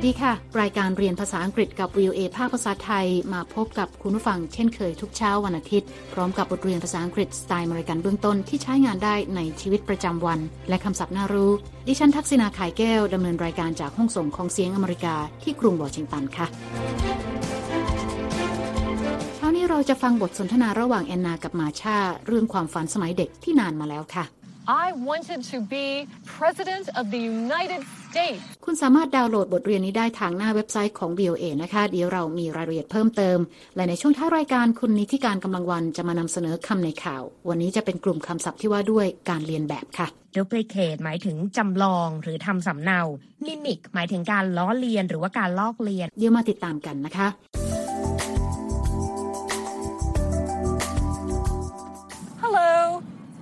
วัสดีค่ะ รายการเรียนภาษาอังกฤษกับ VOA ภาคภาษาไทยมาพบกับคุณผู้ฟังเช่นเคยทุกเช้าวันอาทิตย์ พร้อมกับบทเรียนภาษาอังกฤษสไตล์มริกันเบื้องต้นที่ใช้งานได้ในชีวิตประจำวัน และคำศัพท์น่ารู้ ดิฉันทักษณาขายแก้วดำเนินรายการจากห้องส่งของเสียงอเมริกาที่กรุงวอชิงตันค่ะเช้านี้เราจะฟังบทสนทนาระหว่างแอนนากับมาชาเรื่องความฝันสมัยเด็กที่นานมาแล้วค่ะ I wanted to be President of the United States. คุณสามารถดาวน์โหลดบทเรียนนี้ได้ทางหน้าเว็บไซต์ของ VOA นะคะ เดี๋ยวเรามีรายละเอียดเพิ่มเติม และในช่วงท้ายรายการคุณนิติการกำลังวันจะมานำเสนอคำในข่าว วันนี้จะเป็นกลุ่มคำศัพท์ที่ว่าด้วยการเรียนแบบค่ะ duplicate หมายถึงจำลองหรือทำสำเนา mimic หมายถึงการล้อเลียน หรือว่าการลอกเลียน เดี๋ยวมาติดตามกันนะคะ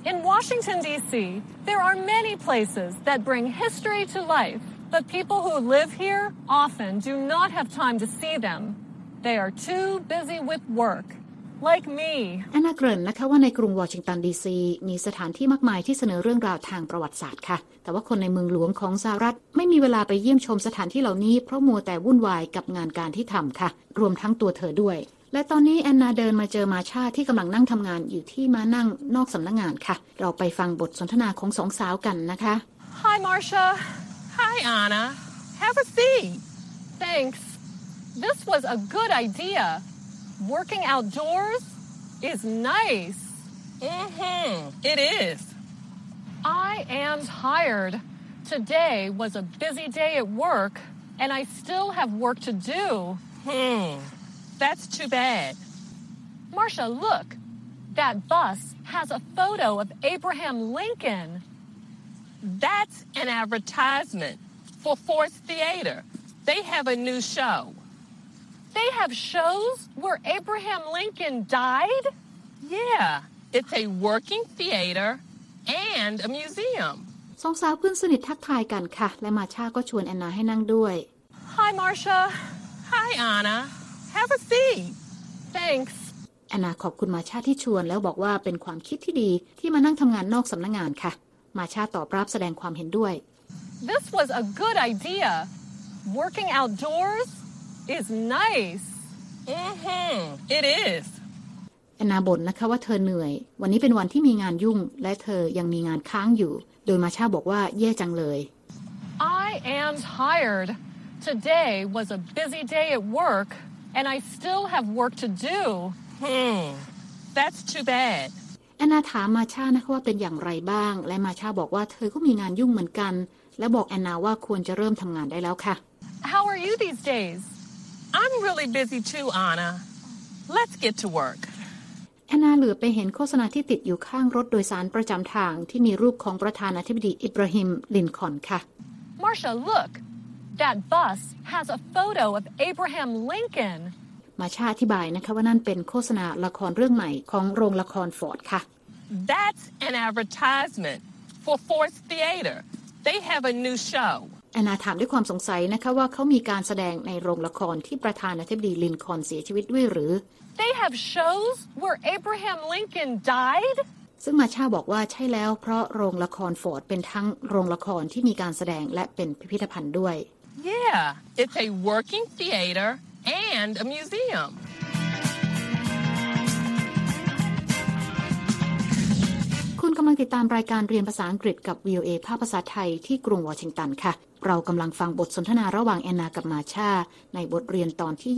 In Washington, D.C., there are many places that bring history to life, but people who live here often do not have time to see them. They are too busy with work, like me. แอนนาเกริ่นนะคะว่าในกรุงวอชิงตันดีซีมีสถานที่มากมายที่เสนอเรื่องราวทางประวัติศาสตร์ค่ะ แต่ว่าคนในเมืองหลวงของสหรัฐ ไม่มีเวลาไปเยี่ยมชมสถานที่เหล่านี้เพราะมัวแต่วุ่นวายกับงานการที่ทำค่ะ รวมทั้งตัวเธอด้วย และตอนนี้แอนนาเดินมาเจอมาชาที่กำลังนั่งทำงานอยู่ที่มานั่งนอกสำนักงานค่ะ เราไปฟังบทสนทนาของสองสาวกันนะคะ Hi, Marcia. Hi, Anna. Have a seat. Thanks. This was a good idea. Working outdoors is nice. Mm-hmm. It is. I am tired. Today was a busy day at work, and I still have work to do. Hmm. That's too bad. Marcia, look. That bus has a photo of Abraham Lincoln. That's an advertisement for Force Theater. They have a new show. They have shows where Abraham Lincoln died? Yeah. It's a working theater and a museum. สองสาวเพื่อนสนิททักทายกันค่ะ และมาชาก็ชวนแอนนาให้นั่งด้วย Hi, Marcia. Hi, Anna. Have a seat. Thanks. แอนนาขอบคุณมาชาที่ชวน แล้วบอกว่าเป็นความคิดที่ดีที่มานั่งทำงานนอกสำนักงงานค่ะ มาชาตอบรับแสดงความเห็นด้วย This was a good idea. Working outdoors is nice. Mm-hmm. It is. แอนนาบ่นนะคะว่าเธอเหนื่อย วันนี้เป็นวันที่มีงานยุ่ง และเธอยังมีงานค้างอยู่ โดยมาชาบอกว่าแย่จังเลย I am tired. Today was a busy day at work, and I still have work to do. Hmm. That's too bad. แอนนาถามมาชานะคะว่าเป็นอย่างไรบ้าง และมาชาบอกว่าเธอก็มีงานยุ่งเหมือนกัน และบอกแอนนาว่าควรจะเริ่มทำงานได้แล้วค่ะ How are you these days? I'm really busy too, Anna. Let's get to work. แอนนาเหลือไปเห็นโฆษณาที่ติดอยู่ข้างรถโดยสารประจำทางที่มีรูปของประธานาธิบดีอิบราฮิม ลินคอล์นค่ะ Marcia, look. That bus has a photo of Abraham Lincoln. มาชาอธิบายนะคะว่านั่นเป็นโฆษณาละครเรื่องใหม่ของโรงละครฟอร์ดค่ะ That's an advertisement for Force Theater. They have a new show. แอนนาถามด้วยความสงสัยนะคะว่าเขามีการแสดงในโรงละครที่ประธานาธิบดีลินคอล์นเสียชีวิตด้วยหรือ They have shows where Abraham Lincoln died? ซึ่งมาชาบอกว่าใช่แล้วเพราะโรงละครฟอร์ดเป็นทั้งโรงละครที่มีการแสดงและเป็นพิพิธภัณฑ์ด้วย Yeah. It's a working theater and a museum. คุณกำลังติดตามรายการเรียนภาษาอังกฤษกับ VOA ภาคภาษาไทยที่กรุงวอชิงตันค่ะ เรากำลังฟังบทสนทนาระหว่างแอนนากับมาชา ในบทเรียนตอนที่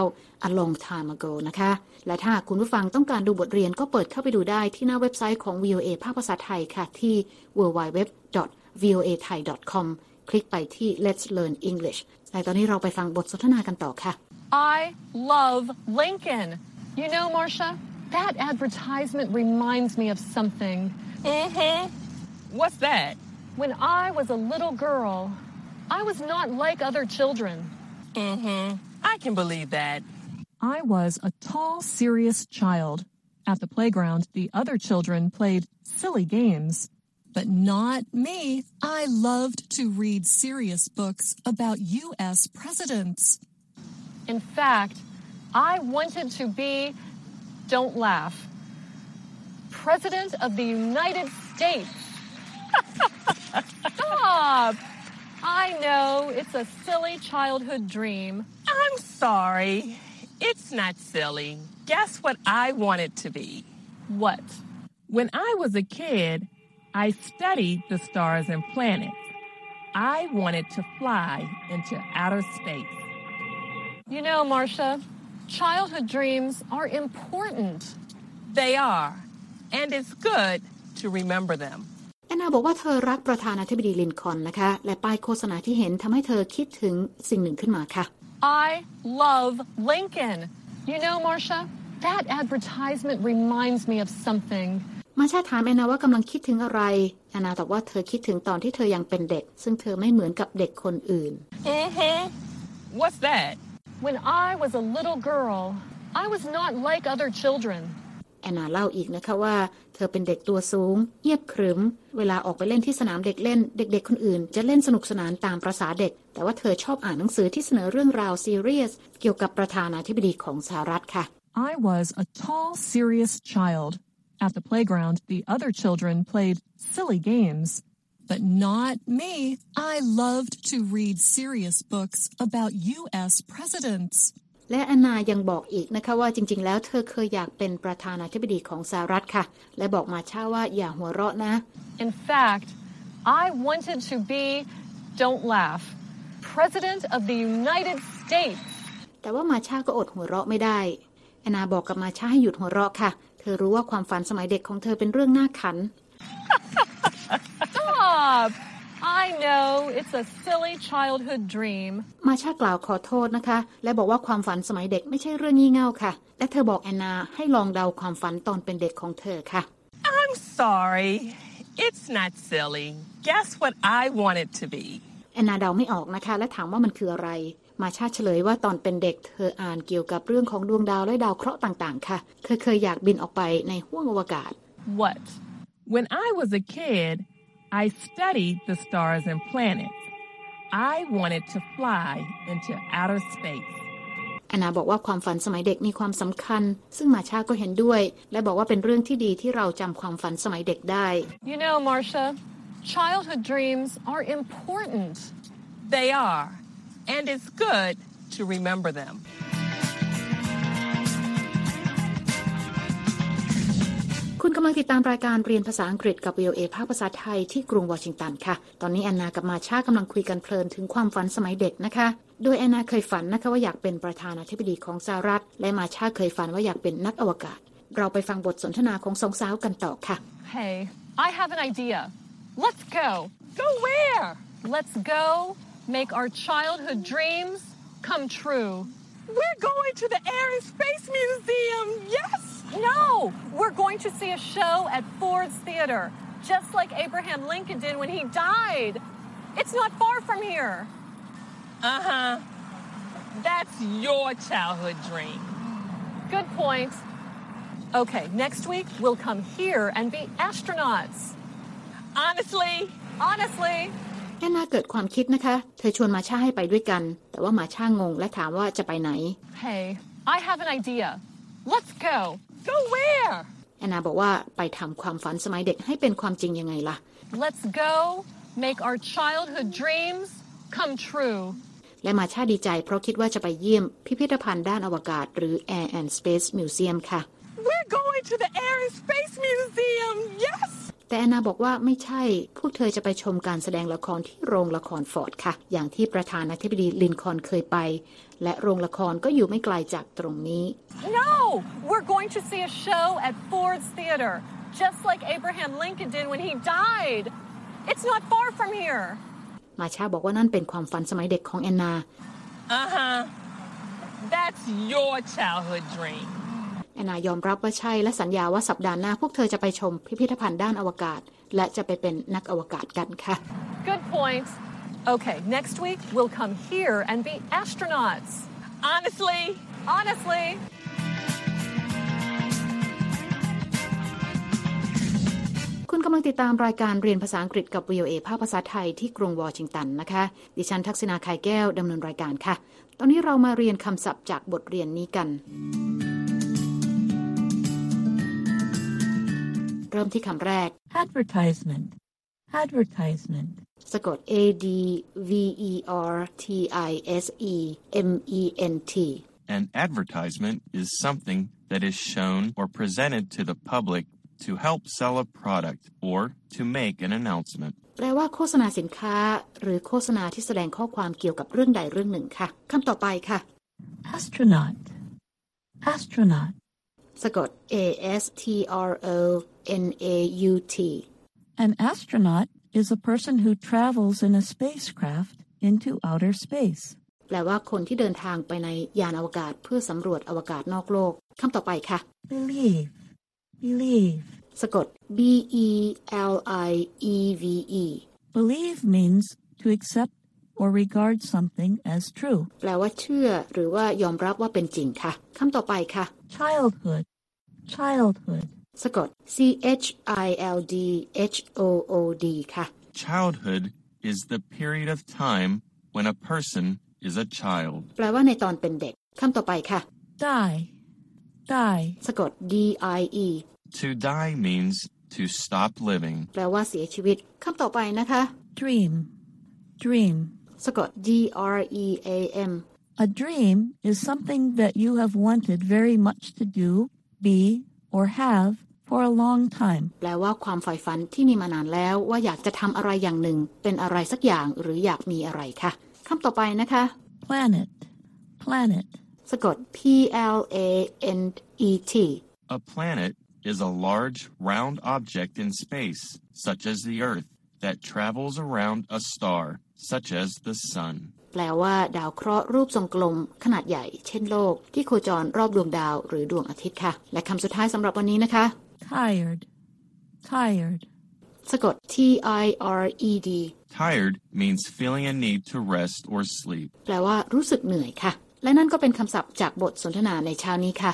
29 A long time ago นะคะ และถ้าคุณผู้ฟังต้องการดูบทเรียนก็เปิดเข้าไปดูได้ที่หน้าเว็บไซต์ของ VOA ภาคภาษาไทยค่ะที่ www.voathai.com คลิกไปที่ Let's Learn English และตอนนี้เราไปฟังบทสนทนากันต่อค่ะ I love Lincoln. You know, Marcia, that advertisement reminds me of something. Mm-hmm. What's that? When I was a little girl, I was not like other children. Mm-hmm. I can believe that. I was a tall, serious child. At the playground, the other children played silly games. But not me. I loved to read serious books about U.S. presidents. In fact, I wanted to be, don't laugh, President of the United States. Stop! I know it's a silly childhood dream. I'm sorry. It's not silly. Guess what I wanted to be? What? When I was a kid, I studied the stars and planets. I wanted to fly into outer space. You know, Marcia, childhood dreams are important. They are, and it's good to remember them. แอนนาบอกว่าเธอรักประธานาธิบดีลินคอล์นนะคะ และป้ายโฆษณาที่เห็นทำให้เธอคิดถึงสิ่งหนึ่งขึ้นมาค่ะ I love Lincoln. You know, Marcia, that advertisement reminds me of something. มาชาถามแอนนาว่ากำลังคิดถึงอะไรแอนนาตอบว่าเธอคิดถึงตอนที่เธอยังเป็นเด็ก ซึ่งเธอไม่เหมือนกับเด็กคนอื่น Mm-hmm. What's that? When I was a little girl, I was not like other children. แอนนาเล่าอีกนะคะว่า เธอเป็นเด็กตัวสูงเงียบขรึม เวลาออกไปเล่นที่สนามเด็กเล่น เด็กๆ คนอื่น จะเล่นสนุกสนานตามประษาเด็ก แต่ว่าเธอชอบอ่านหนังสือที่เสนอเรื่องราวซีเรียสเกี่ยวกับประธานาธิบดีของสหรัฐค่ะ I was a tall, serious child. At the playground, the other children played silly games. But not me. I loved to read serious books about U.S. presidents. และอนนายังบอกอีกนะคะว่าจริง ๆ แล้วเธอเคยอยากเป็นประธานาธิบดีของสหรัฐค่ะ และบอกมาช่าว่าอย่าหัวเราะนะ In fact I wanted to be don't laugh President of the United States แต่ว่ามาชาก็อดหัวเราะไม่ได้แอนนาบอกกับมาชาให้หยุดหัวเราะค่ะ ธอรู้ว่าความฝันสมัยเด็กของเธอเป็นเรื่องน่าขัน Stop! I know it's a silly childhood dream. มาชากล่าวขอโทษนะคะ และบอกว่าความฝันสมัยเด็กไม่ใช่เรื่องงี่เง่าค่ะ และเธอบอกแอนนาให้ลองเดาความฝันตอนเป็นเด็กของเธอค่ะ I'm sorry. It's not silly. Guess what I want it to be? แอนนาเดาไม่ออกนะคะ และถามว่ามันคืออะไร มาชาเฉลยว่าตอนเป็นเด็ก เธออ่านเกี่ยวกับเรื่องของดวงดาวและดาวเคราะห์ต่างๆ ค่ะ เธอเคยอยากบินออกไปในห้วงอวกาศ What? When I was a kid, I studied the stars and planets. I wanted to fly into outer space. แอนนาบอกว่าความฝันสมัยเด็กมีความสำคัญ ซึ่งมาชาก็เห็นด้วย และบอกว่าเป็นเรื่องที่ดีที่เราจำความฝันสมัยเด็กได้ You know, Marcia, childhood dreams are important. They are, and it's good to remember them. คุณกำลังติดตามรายการเรียนภาษาอังกฤษกับ VOA ภาคภาษาไทยที่กรุงวอชิงตันค่ะ ตอนนี้แอนนากับมาชากำลังคุยกันเพลินถึงความฝันสมัยเด็กนะคะ โดยแอนนาเคยฝันนะคะว่าอยากเป็นประธานาธิบดีของสหรัฐ และมาชาเคยฝันว่าอยากเป็นนักอวกาศ เราไปฟังบทสนทนาของสองสาวกันต่อค่ะ Hey, I have an idea. Let's go. Go where? Let's go make our childhood dreams come true. We're going to the Air and Space Museum. Yes. No, we're going to see a show at Ford's Theater, just like Abraham Lincoln did when he died. It's not far from here. Uh huh. That's your childhood dream. Good point. Okay, next week we'll come here and be astronauts. Honestly, Honestly, แอนนาเกิดความคิดนะคะ เธอชวนมาชาให้ไปด้วยกัน แต่ว่ามาชางงและถามว่าจะไปไหน hey, I have an idea. Let's go. go where? แอนนาบอกว่าไปทำความฝันสมัยเด็กให้เป็นความจริงยังไงล่ะ Let's go make our childhood dreams come true. และมาชาดีใจเพราะคิดว่าจะไปเยี่ยมพิพิธภัณฑ์ด้านอวกาศ หรือ Air and Space Museum ค่ะ We're going to the Air and Space Museum. Yes. แต่แอนนาบอกว่าไม่ใช่ พวกเธอจะไปชมการแสดงละครที่โรงละครฟอร์ดค่ะ อย่างที่ประธานาธิบดีลินคอล์นเคยไป และโรงละครก็อยู่ไม่ไกลจากตรงนี้ No, we're going to see a show at Ford's Theater, just like Abraham Lincoln did when he died. It's not far from here. มาชาบอกว่านั่นเป็นความฝันสมัยเด็กของแอนนา Uh huh. That's your childhood dream. แอนนายอมรับว่าใช่และสัญญาว่าสัปดาห์หน้าพวกเธอจะไปชมพิพิธภัณฑ์ด้านอวกาศ และจะไปเป็นนักอวกาศกันค่ะ Good point. Okay, next week we'll come here and be astronauts. Honestly, Honestly, คุณกำลังติดตามรายการเรียนภาษาอังกฤษกับ VOA ภาคภาษาไทยที่กรุงวอชิงตันนะคะ ดิฉันทักษณาไข่แก้วดำเนินรายการค่ะ ตอนนี้เรามาเรียนคำศัพท์จากบทเรียนนี้กัน เริ่มที่คำแรก Advertisement. advertisement, สะกด A D V E R T I S E M E N T An advertisement is something that is shown or presented to the public to help sell a product or to make an announcement. แปลว่าโฆษณาสินค้า หรือโฆษณาที่แสดงข้อความเกี่ยวกับเรื่องใดเรื่องหนึ่งค่ะคำต่อไปค่ะ astronaut, astronaut, สะกด A S T R O N A U T An astronaut is a person who travels in a spacecraft into outer space. แปลว่าคนที่เดินทางไปในยานอวกาศเพื่อสำรวจอวกาศนอกโลกคำต่อไปค่ะ Believe, believe. สะกด B E L I E V E Believe means to accept or regard something as true. แปลว่าเชื่อ หรือว่ายอมรับว่าเป็นจริงค่ะคำต่อไปค่ะ Childhood, childhood. สะกด C H I L D H O O D ค่ะ Childhood is the period of time when a person is a child. แปลว่าในตอนเป็นเด็กคำต่อไปค่ะ Die, die. สะกด D I E To die means to stop living. แปลว่าเสียชีวิตคำต่อไปนะคะ Dream, dream. สะกด D R E A M A dream is something that you have wanted very much to do, be, or have for a long time. แปลว่าความใฝ่ฝันที่มีมานานแล้วว่าอยากจะทำอะไรอย่างหนึ่ง เป็นอะไรสักอย่างหรืออยากมีอะไรค่ะคำต่อไปนะคะ Planet, planet. สะกด P L A N E T A planet is a large, round object in space, such as the Earth, that travels around a star, such as the Sun. แปลว่าดาวเคราะห์รูปทรงกลม ขนาดใหญ่ เช่นโลก ที่โคจรรอบดวงดาวหรือดวงอาทิตย์ค่ะ และคำสุดท้ายสำหรับวันนี้นะคะ Tired, tired. สะกด T I R E D Tired means feeling a need to rest or sleep. แปลว่ารู้สึกเหนื่อยค่ะ และนั่นก็เป็นคำศัพท์จากบทสนทนาในเช้านี้ค่ะ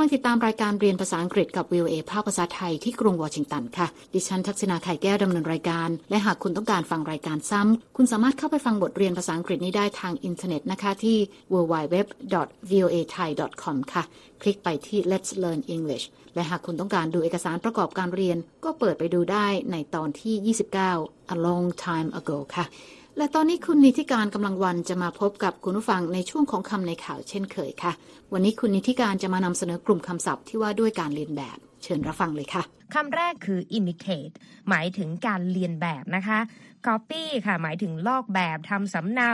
ำลังติดตามรายการเรียนภาษาอังกฤษกับ VOA ภาคภาษาไทยที่กรุงวอชิงตันค่ะ ดิฉันทักษณาไข่แก้วดำเนินรายการ และหากคุณต้องการฟังรายการซ้ำ คุณสามารถเข้าไปฟังบทเรียนภาษาอังกฤษนี้ได้ทางอินเทอร์เน็ตนะคะที่ www.voathai.com ค่ะ คลิกไปที่ Let's Learn English และหากคุณต้องการดูเอกสารประกอบการเรียน ก็เปิดไปดูได้ในตอนที่ 29 A long time ago ค่ะ และตอนนี้คุณนิติการกำลังวันจะมาพบกับคุณผู้ฟังในช่วงของคำในข่าวเช่นเคยค่ะ วันนี้คุณนิติการจะมานำเสนอกลุ่มคำศัพท์ที่ว่าด้วยการเรียนแบบ เชิญรับฟังเลยค่ะคำแรกคือ imitate หมายถึงการเรียนแบบนะคะ copy ค่ะ หมายถึงลอกแบบทำสำเนา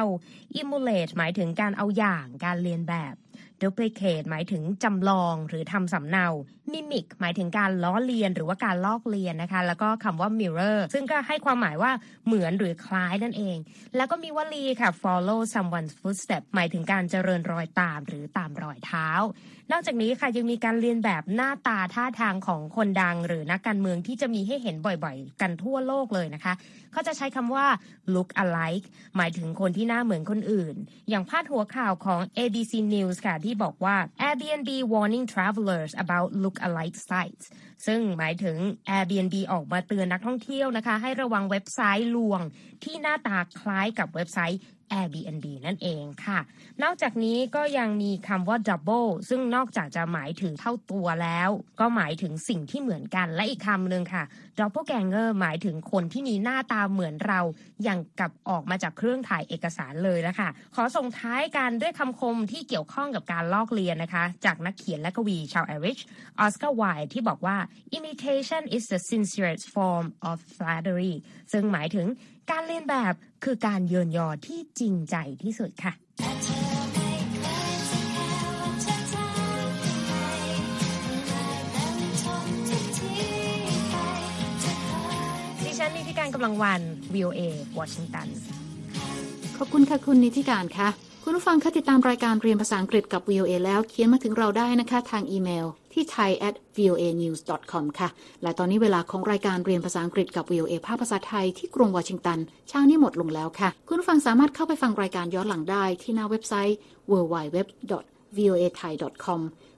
emulate หมายถึงการเอาอย่างการเรียนแบบ duplicate หมายถึงจำลองหรือทำสำเนา mimic หมายถึงการล้อเลียนหรือว่าการลอกเลียนนะคะ แล้วก็คำว่า mirror ซึ่งก็ให้ความหมายว่าเหมือนหรือคล้ายนั่นเอง แล้วก็มีวลีค่ะ follow someone's footstep หมายถึงการเจริญรอยตามหรือตามรอยเท้า นอกจากนี้ค่ะยังมีการเรียนแบบหน้าตาท่าทางของคนดังหรือนักการเมืองที่จะมีให้เห็นบ่อยๆ กันทั่วโลกเลยนะคะ เขาจะใช้คำว่า look alike หมายถึงคนที่หน้าเหมือนคนอื่น อย่างพาดหัวข่าวของ ABC News ค่ะ ที่บอกว่า Airbnb warning travelers about look alike sites ซึ่งหมายถึง Airbnb ออกมาเตือนนักท่องเที่ยวนะคะ ให้ระวังเว็บไซต์ลวงที่หน้าตาคล้ายกับเว็บไซต์ Airbnb นั่นเองค่ะ นอกจากนี้ก็ยังมีคำว่า double ซึ่งนอกจากจะหมายถึงเท่าตัวแล้ว ก็หมายถึงสิ่งที่เหมือนกันและอีกคำหนึ่งค่ะ doppelganger หมายถึงคนที่มีหน้าตาเหมือนเราอย่างกับออกมาจากเครื่องถ่ายเอกสารเลยนะคะ ขอส่งท้ายกันด้วยคำคมที่เกี่ยวข้องกับการลอกเลียนนะคะ จากนักเขียนและกวีชาวไอริชออสการ์ไวท์ที่บอกว่า imitation is the sincerest form of flattery ซึ่งหมายถึงการเลียนแบบคือการเยินยอที่จริงใจที่สุดค่ะ กำลังวัน VOA วอชิงตัน ขอบคุณค่ะคุณนิติการค่ะ คุณผู้ฟังคะติดตามรายการเรียนภาษาอังกฤษกับ VOA แล้วเขียนมาถึงเราได้นะคะ ทางอีเมลที่ thai at voa news com ค่ะ และตอนนี้เวลาของรายการเรียนภาษาอังกฤษกับ VOA ภาคภาษาไทยที่กรุงวอชิงตันเช้านี้หมดลงแล้วค่ะ คุณผู้ฟังสามารถเข้าไปฟังรายการย้อนหลังได้ที่หน้าเว็บไซต์ www voa thai com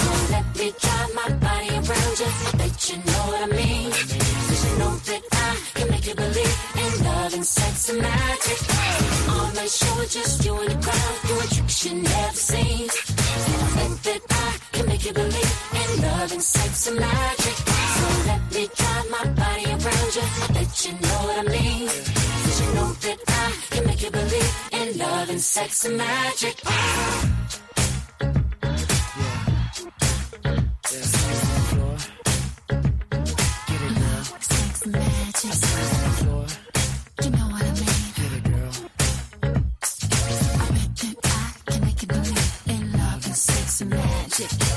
So let me drive my body around you. I bet you know what I mean. You know that I can make you believe in love and sex and magic. On my show, just you in the crowd you never that I can make you believe in love and sex and magic. So let me drive my body around you. I bet you know what I you know that I can make you believe in love and sex and magic. And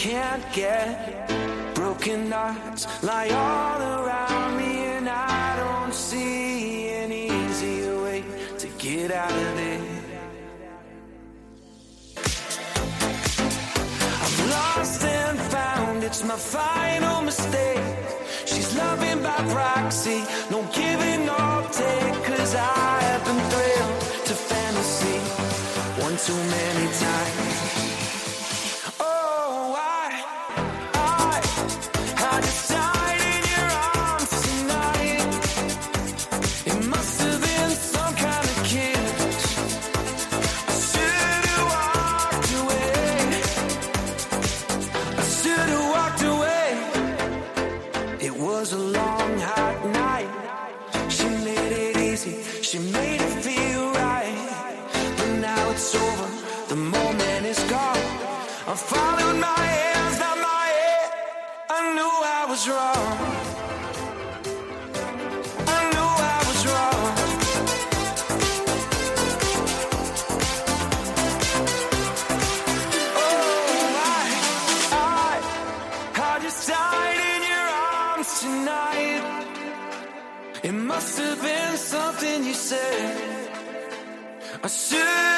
can't get. Broken hearts lie all around me, and I don't see an easier way to get out of there. I've lost and found, it's my final mistake. She's loving by proxy, no giving or take, cause I have been thrilled to fantasy one too many times. Was wrong. I knew I was wrong. Oh, I, I, I just died in your arms tonight. It must have been something you said. I should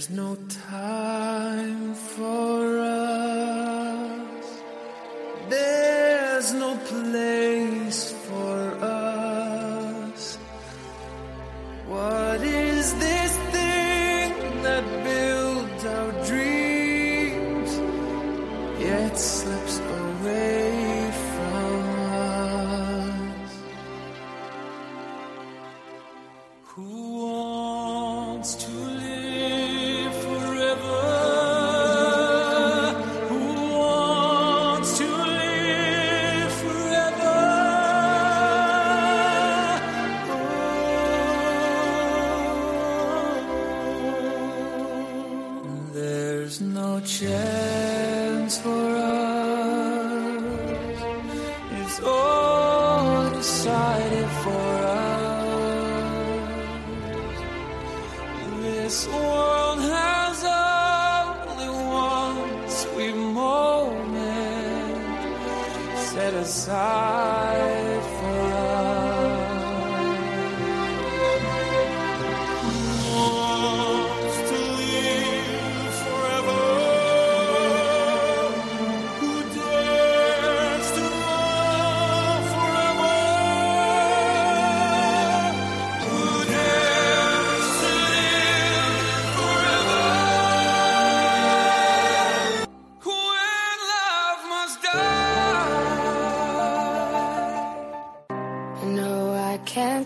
There's no time for